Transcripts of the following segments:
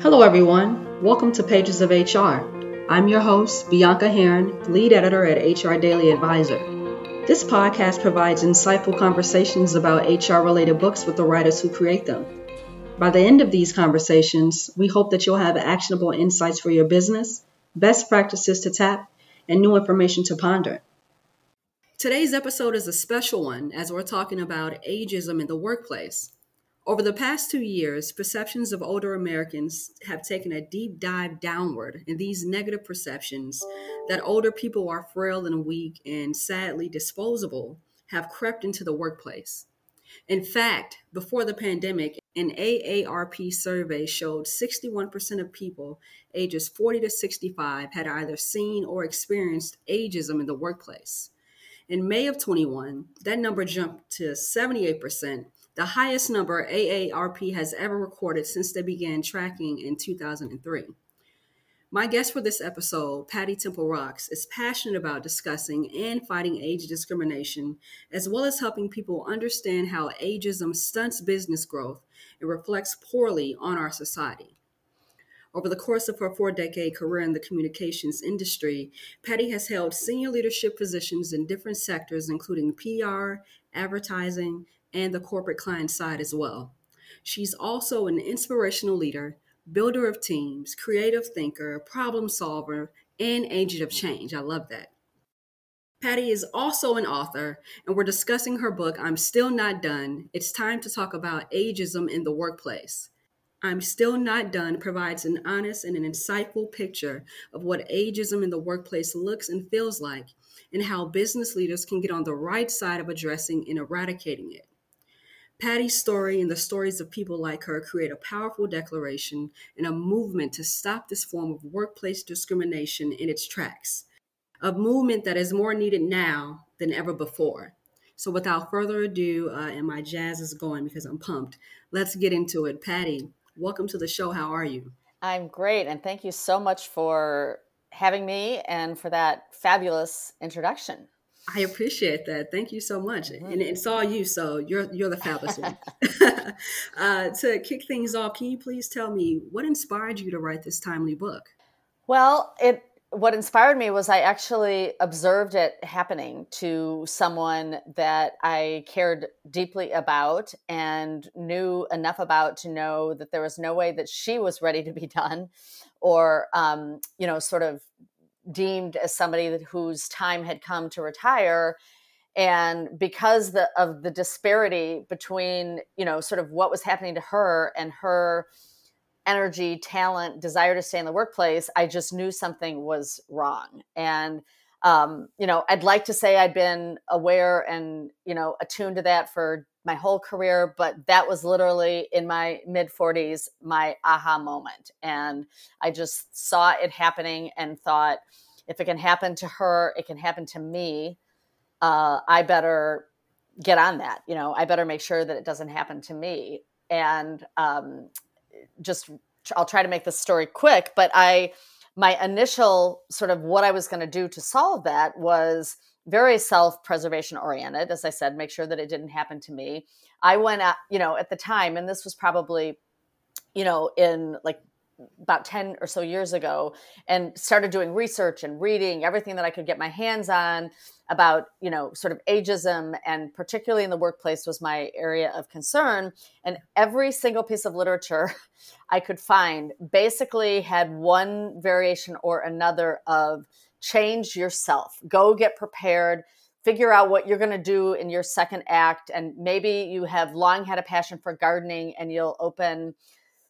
Hello, everyone. Welcome to Pages of HR. I'm your host, Bianca Heron, lead editor at HR Daily Advisor. This podcast provides insightful conversations about HR related books with the writers who create them. By the end of these conversations, we hope that you'll have actionable insights for your business, best practices to tap, and new information to ponder. Today's episode is a special one as we're talking about ageism in the workplace. Over the past two years, perceptions of older Americans have taken a deep dive downward, and these negative perceptions that older people are frail and weak and sadly disposable have crept into the workplace. In fact, before the pandemic, an AARP survey showed 61% of people ages 40 to 65 had either seen or experienced ageism in the workplace. In May of 21, that number jumped to 78%, the highest number AARP has ever recorded since they began tracking in 2003. My guest for this episode, Patti Temple Rocks, is passionate about discussing and fighting age discrimination, as well as helping people understand how ageism stunts business growth and reflects poorly on our society. Over the course of her four decade career in the communications industry, Patti has held senior leadership positions in different sectors, including PR, advertising, and the corporate client side as well. She's also an inspirational leader, builder of teams, creative thinker, problem solver, and agent of change. I love that. Patti is also an author, and we're discussing her book, I'm Still Not Done. It's time to talk about ageism in the workplace. I'm Still Not Done provides an honest and an insightful picture of what ageism in the workplace looks and feels like, and how business leaders can get on the right side of addressing and eradicating it. Patti's story and the stories of people like her create a powerful declaration and a movement to stop this form of workplace discrimination in its tracks, a movement that is more needed now than ever before. So, without further ado, uh, and my jazz is going because I'm pumped, let's get into it. Patti, welcome to the show. How are you? I'm great, and thank you so much for having me and for that fabulous introduction. I appreciate that. Thank you so much. Mm-hmm. And it's all you, so you're you're the fabulous one. uh, to kick things off, can you please tell me what inspired you to write this timely book? Well, it what inspired me was I actually observed it happening to someone that I cared deeply about and knew enough about to know that there was no way that she was ready to be done or um, you know sort of deemed as somebody whose time had come to retire and because the, of the disparity between you know sort of what was happening to her and her energy talent desire to stay in the workplace i just knew something was wrong. And um, you know i'd like to say i'd been aware and you know attuned to that for my whole career but that was literally in my mid 40s my aha moment. And i just saw it happening and thought if it can happen to her it can happen to me uh, i better get on that you know? I better make sure that it doesn't happen to me. And um, just i'll try to make this story quick but i my initial sort of what i was going to do to solve that was very self-preservation oriented as i said make sure that it didn't happen to me i went at you know at the time and this was probably you know in like about 10 or so years ago and started doing research and reading everything that I could get my hands on about, you know, sort of ageism and particularly in the workplace was my area of concern. And every single piece of literature I could find basically had one variation or another of change yourself, go get prepared, figure out what you're going to do in your second act. And maybe you have long had a passion for gardening and you'll open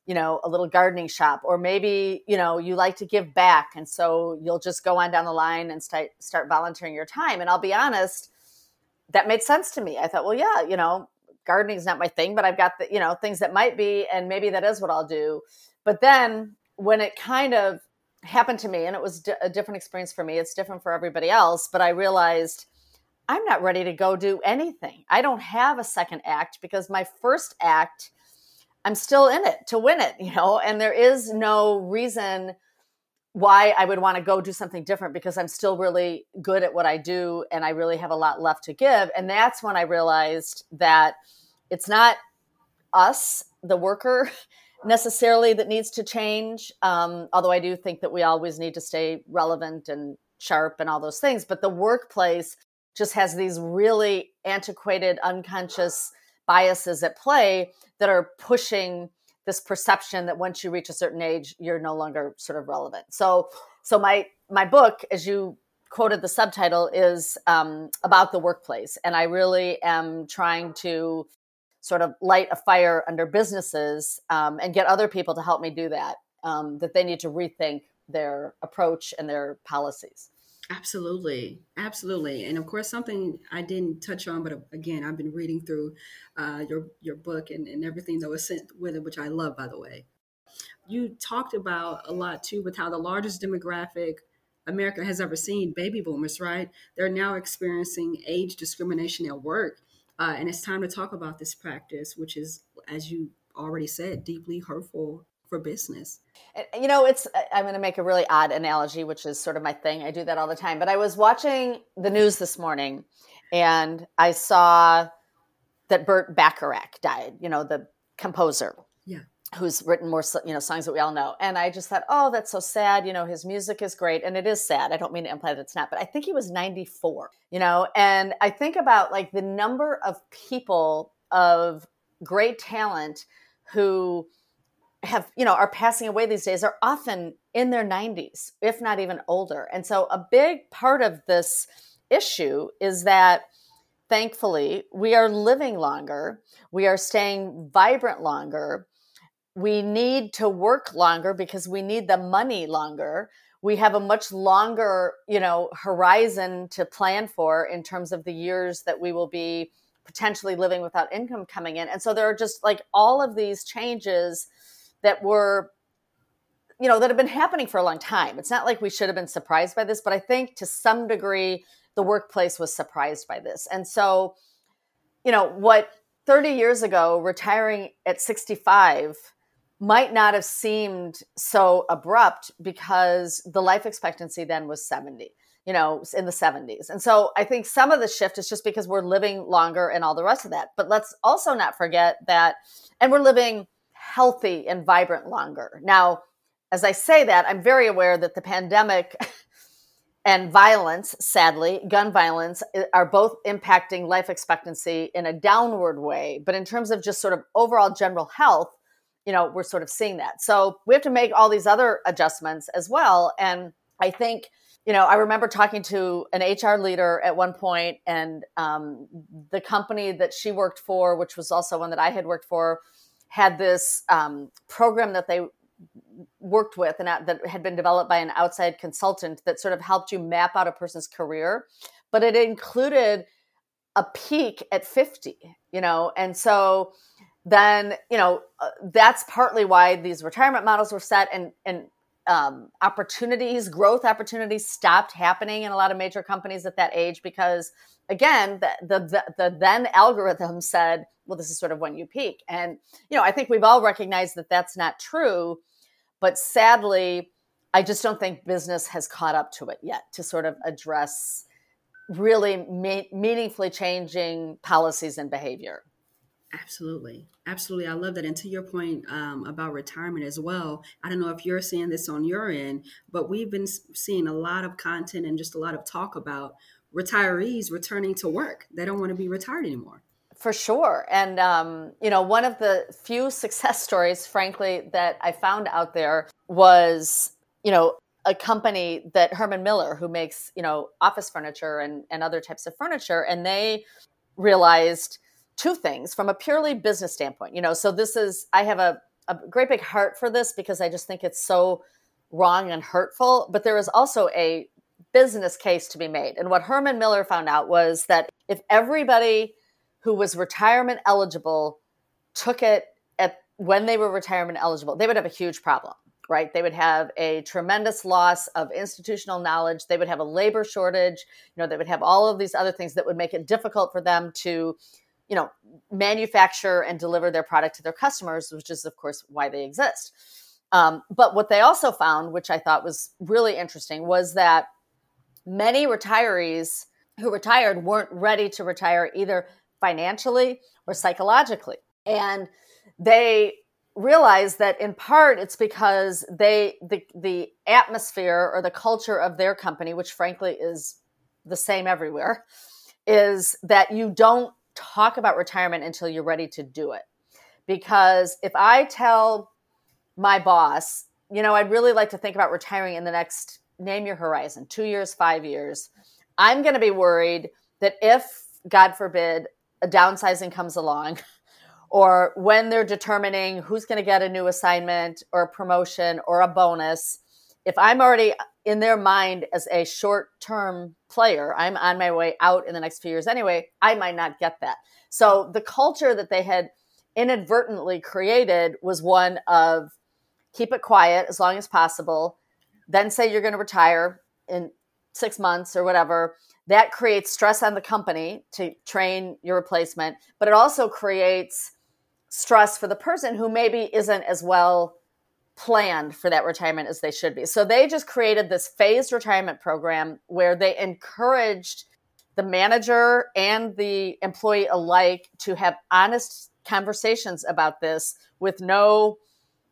you know a little gardening shop or maybe you know you like to give back and so you'll just go on down the line and start start volunteering your time. And i'll be honest that made sense to me. I thought well yeah you know gardening is not my thing but i've got the you know things that might be and maybe that is what i'll do. But then when it kind of happened to me and it was a different experience for me. It's different for everybody else but i realized i'm not ready to go do anything. I don't have a second act because my first act I'm still in it to win it, you know, and there is no reason why I would want to go do something different because I'm still really good at what I do and I really have a lot left to give. And that's when I realized that it's not us, the worker, necessarily that needs to change. Um, although I do think that we always need to stay relevant and sharp and all those things. But the workplace just has these really antiquated, unconscious biases at play that are pushing this perception that once you reach a certain age, you're no longer sort of relevant. So, so my my book, as you quoted the subtitle, is um, about the workplace, and I really am trying to sort of light a fire under businesses um, and get other people to help me do that. Um, that they need to rethink their approach and their policies. Absolutely, absolutely, and of course, something I didn't touch on, but uh, again, I've been reading through uh, your your book and, and everything that was sent with it, which I love, by the way. You talked about a lot too with how the largest demographic America has ever seen, baby boomers, right? They're now experiencing age discrimination at work, uh, and it's time to talk about this practice, which is, as you already said, deeply hurtful for business. You know, it's, I'm going to make a really odd analogy, which is sort of my thing. I do that all the time. But I was watching the news this morning and I saw that Burt Bacharach died, you know, the composer. Who's written more, you know, songs that we all know. And I just thought, oh, that's so sad. You know, his music is great. And it is sad. I don't mean to imply that it's not, but I think he was 94, you know, and I think about like the number of people of great talent who, have you know are passing away these days are often in their 90s if not even older and so a big part of this issue is that thankfully we are living longer we are staying vibrant longer we need to work longer because we need the money longer. We have a much longer you know horizon to plan for in terms of the years that we will be potentially living without income coming in. And so there are just like all of these changes that were you know that have been happening for a long time. It's not like we should have been surprised by this but i think to some degree the workplace was surprised by this. And so you know what 30 years ago retiring at 65 might not have seemed so abrupt because the life expectancy then was 70 you know in the 70s and so i think some of the shift is just because we're living longer and all the rest of that but let's also not forget that and we're living healthy and vibrant longer. Now, as I say that, I'm very aware that the pandemic and violence, sadly, gun violence, are both impacting life expectancy in a downward way. But in terms of just sort of overall general health, you know, we're sort of seeing that. So we have to make all these other adjustments as well. And I think, you know, I remember talking to an HR leader at one point, and um, the company that she worked for, which was also one that I had worked for, had this um, program that they worked with and that had been developed by an outside consultant that sort of helped you map out a person's career but it included a peak at 50 you know and so then you know uh, that's partly why these retirement models were set and and um, opportunities growth opportunities stopped happening in a lot of major companies at that age because again the the, the, the then algorithm said well, this is sort of when you peak. And, you know, I think we've all recognized that that's not true. But sadly, I just don't think business has caught up to it yet to sort of address really me- meaningfully changing policies and behavior. Absolutely. Absolutely. I love that. And to your point um, about retirement as well, I don't know if you're seeing this on your end, but we've been seeing a lot of content and just a lot of talk about retirees returning to work. They don't want to be retired anymore. For sure. And, um, you know, one of the few success stories, frankly, that I found out there was, you know, a company that Herman Miller, who makes, you know, office furniture and, and other types of furniture. And they realized two things from a purely business standpoint. You know, so this is, I have a, a great big heart for this because I just think it's so wrong and hurtful. But there is also a business case to be made. And what Herman Miller found out was that if everybody who was retirement eligible took it at when they were retirement eligible, they would have a huge problem, right? They would have a tremendous loss of institutional knowledge. They would have a labor shortage. You know, they would have all of these other things that would make it difficult for them to, you know, manufacture and deliver their product to their customers, which is, of course, why they exist. Um, but what they also found, which I thought was really interesting, was that many retirees who retired weren't ready to retire either financially or psychologically. And they realized that in part it's because they the the atmosphere or the culture of their company which frankly is the same everywhere is that you don't talk about retirement until you're ready to do it. Because if i tell my boss you know i'd really like to think about retiring in the next name your horizon 2 years 5 years i'm going to be worried that if god forbid a downsizing comes along or when they're determining who's going to get a new assignment or a promotion or a bonus, if I'm already in their mind as a short term player, I'm on my way out in the next few years anyway, I might not get that. So the culture that they had inadvertently created was one of keep it quiet as long as possible, then say you're going to retire in six months or whatever. That creates stress on the company to train your replacement, but it also creates stress for the person who maybe isn't as well planned for that retirement as they should be. So they just created this phased retirement program where they encouraged the manager and the employee alike to have honest conversations about this with no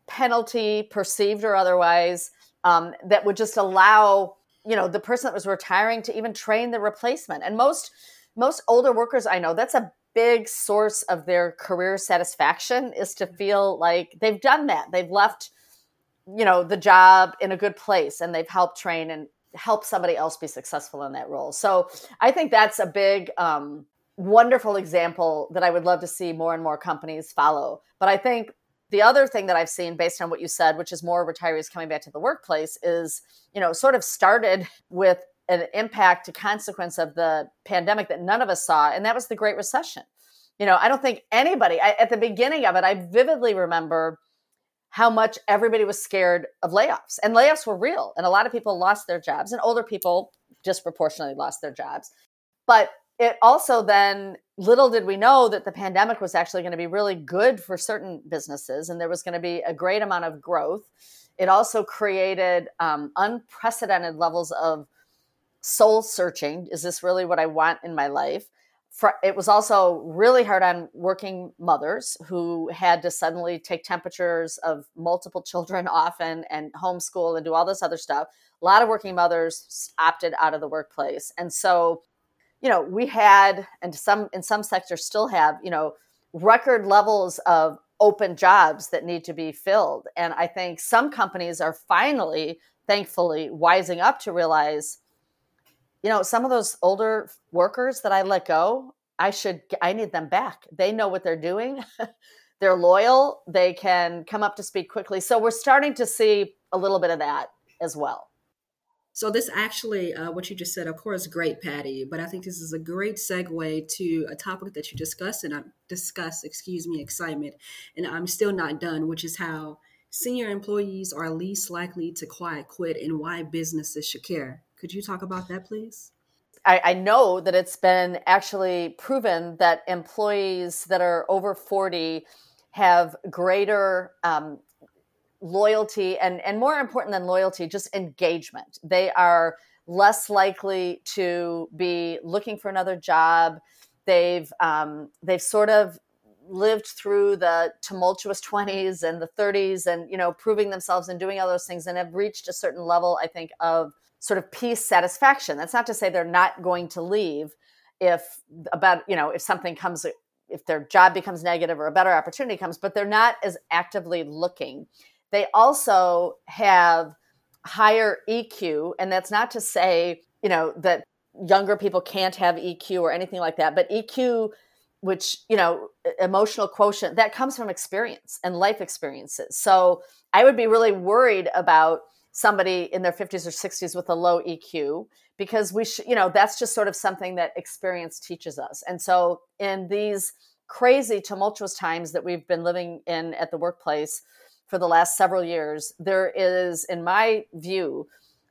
penalty, perceived or otherwise, um, that would just allow you know the person that was retiring to even train the replacement. And most most older workers I know that's a big source of their career satisfaction is to feel like they've done that. They've left, you know, the job in a good place and they've helped train and help somebody else be successful in that role. So I think that's a big, um, wonderful example that I would love to see more and more companies follow. But I think the other thing that I've seen based on what you said, which is more retirees coming back to the workplace, is, you know, sort of started with an impact, a consequence of the pandemic that none of us saw, and that was the Great Recession. You know, I don't think anybody I, at the beginning of it, I vividly remember how much everybody was scared of layoffs, and layoffs were real, and a lot of people lost their jobs, and older people disproportionately lost their jobs. But it also then little did we know that the pandemic was actually going to be really good for certain businesses and there was going to be a great amount of growth it also created um, unprecedented levels of soul searching is this really what i want in my life For, it was also really hard on working mothers who had to suddenly take temperatures of multiple children often and homeschool and do all this other stuff. A lot of working mothers opted out of the workplace. And so you know we had and some in some sectors still have you know record levels of open jobs that need to be filled. And i think some companies are finally thankfully wising up to realize you know, some of those older workers that I let go, I should, I need them back. They know what they're doing. they're loyal. They can come up to speed quickly. So we're starting to see a little bit of that as well. So this actually, uh, what you just said, of course, great, Patti. But I think this is a great segue to a topic that you discussed and I discussed, excuse me, excitement, and I'm still not done, which is how senior employees are least likely to quiet quit and why businesses should care. Could you talk about that, please? I, I, know that it's been actually proven that employees that are over 40 have greater um, loyalty and, and more important than loyalty, just engagement. They are less likely to be looking for another job. They've um, they've sort of lived through the tumultuous 20s and the 30s and you know proving themselves and doing all those things and have reached a certain level i think of sort of peace satisfaction. That's not to say they're not going to leave if about, you know, if something comes if their job becomes negative or a better opportunity comes, but they're not as actively looking. They also have higher EQ, and that's not to say, you know, that younger people can't have EQ or anything like that, but EQ which, you know, emotional quotient that comes from experience and life experiences. So, I would be really worried about somebody in their 50s or 60s with a low EQ because we should, you know, that's just sort of something that experience teaches us. And so in these crazy tumultuous times that we've been living in at the workplace for the last several years, there is, in my view,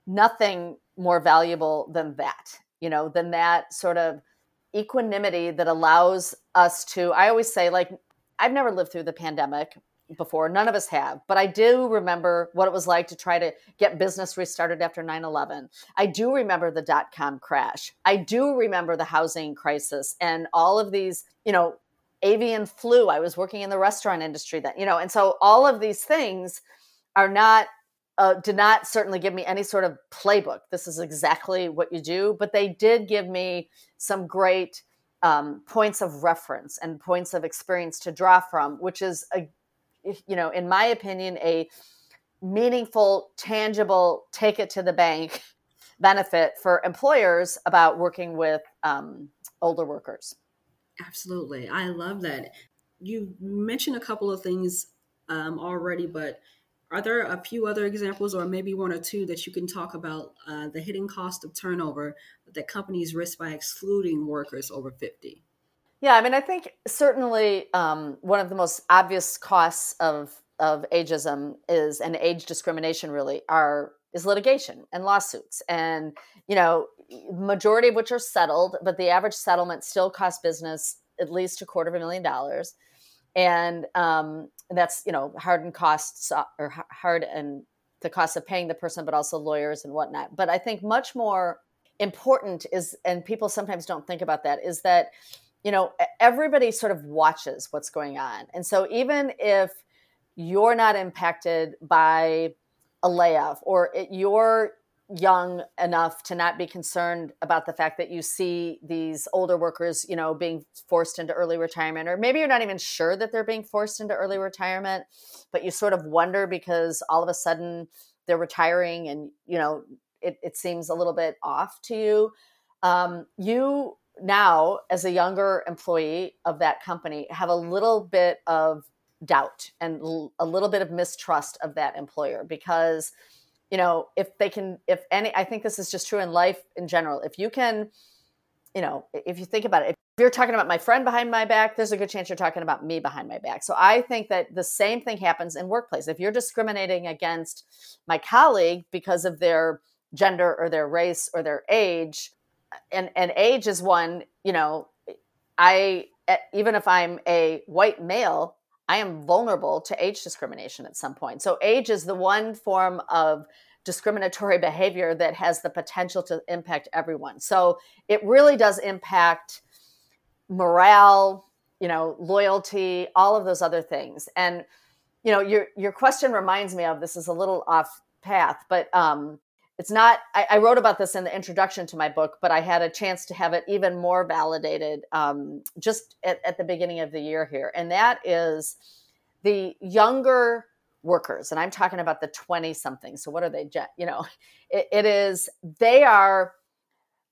nothing more valuable than that, you know, than that sort of equanimity that allows us to, I always say, like, I've never lived through the pandemic before. None of us have. But I do remember what it was like to try to get business restarted after 9 11. I do remember the dot com crash. I do remember the housing crisis and all of these, you know, avian flu. I was working in the restaurant industry then, you know, and so all of these things are not uh, did not certainly give me any sort of playbook. This is exactly what you do, but they did give me some great um, points of reference and points of experience to draw from, which is a, you know, in my opinion, a meaningful, tangible, take it to the bank benefit for employers about working with um, older workers. Absolutely. I love that. You mentioned a couple of things um, already, but are there a few other examples, or maybe one or two, that you can talk about uh, the hidden cost of turnover that companies risk by excluding workers over 50? Yeah, I mean, I think certainly um, one of the most obvious costs of of ageism is and age discrimination really are is litigation and lawsuits. And you know majority of which are settled but the average settlement still costs business at least a quarter of a million dollars. And um, that's you know hard and costs uh, or hard and the cost of paying the person but also lawyers and whatnot. But i think much more important is and people sometimes don't think about that is that you know everybody sort of watches what's going on and so even if you're not impacted by a layoff or it, you're young enough to not be concerned about the fact that you see these older workers, you know, being forced into early retirement, or maybe you're not even sure that they're being forced into early retirement, but you sort of wonder because all of a sudden they're retiring and, you know, it, it seems a little bit off to you. Um, you now, as a younger employee of that company, have a little bit of doubt and l- a little bit of mistrust of that employer because you know if they can if any i think this is just true in life in general. If you can you know if you think about it if you're talking about my friend behind my back there's a good chance you're talking about me behind my back. So i think that the same thing happens in workplace. If you're discriminating against my colleague because of their gender or their race or their age and and age is one you know i even if i'm a white male I am vulnerable to age discrimination at some point. So, age is the one form of discriminatory behavior that has the potential to impact everyone. So, it really does impact morale, you know, loyalty, all of those other things. And, you know, your your question reminds me of this is a little off path, but um, it's not I, I, wrote about this in the introduction to my book but i had a chance to have it even more validated um, just at, at, the beginning of the year here. And that is the younger workers and i'm talking about the 20 something so what are they you know it, it is they are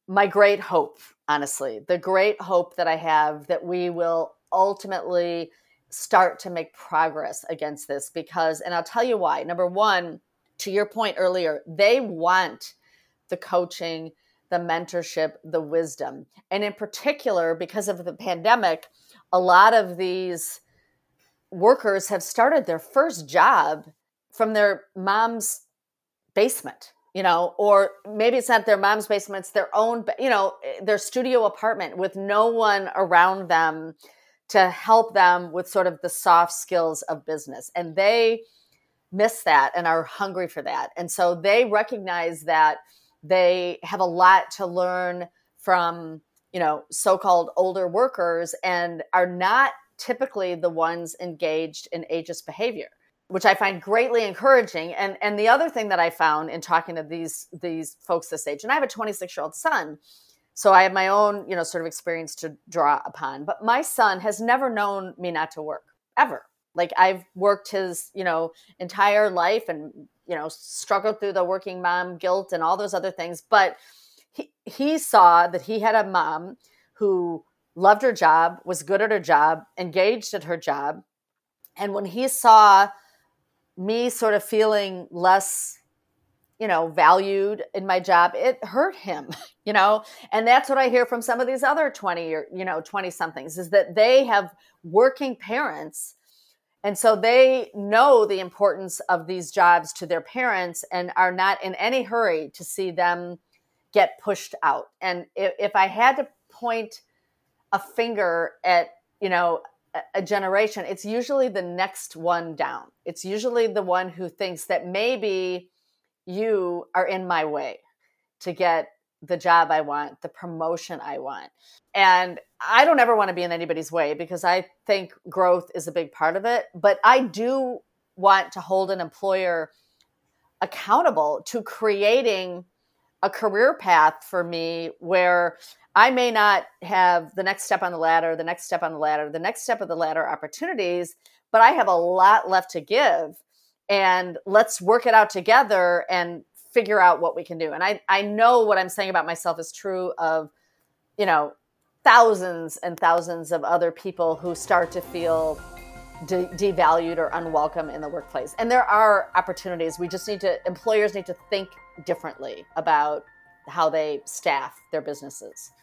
my great hope honestly the great hope that i have that we will ultimately start to make progress against this because and i'll tell you why. Number one to your point earlier, they want the coaching, the mentorship, the wisdom. And in particular, because of the pandemic, a lot of these workers have started their first job from their mom's basement you know or maybe it's not their mom's basement it's their own you know eh, their studio apartment with no one around them to help them with sort of the soft skills of business and they miss that and are hungry for that. And so they recognize that they have a lot to learn from, you know, so-called older workers and are not typically the ones engaged in ageist behavior which I find greatly encouraging. And and the other thing that I found in talking to these these folks this age, and I have a 26 year old son, so I have my own you know sort of experience to draw upon. But my son has never known me not to work ever. Like I've worked his, you know, entire life and, you know, struggled through the working mom guilt and all those other things. But he, he saw that he had a mom who loved her job, was good at her job, engaged at her job. And when he saw me sort of feeling less you know valued in my job it hurt him you know and that's what i hear from some of these other 20 or you know 20 somethings is that they have working parents and so they know the importance of these jobs to their parents and are not in any hurry to see them get pushed out. And if, if I had to point a finger at, you know, a, a generation, it's usually the next one down. It's usually the one who thinks that maybe you are in my way to get the job I want, the promotion I want. And I don't ever want to be in anybody's way because I think growth is a big part of it. But I do want to hold an employer accountable to creating a career path for me where I may not have the next step on the ladder, the next step on the ladder, the next step of the ladder opportunities, but I have a lot left to give. And let's work it out together and figure out what we can do. And I, I know what I'm saying about myself is true of, you know, thousands and thousands of other people who start to feel de- devalued or unwelcome in the workplace. And there are opportunities. We just need to, employers need to think differently about how they staff their businesses.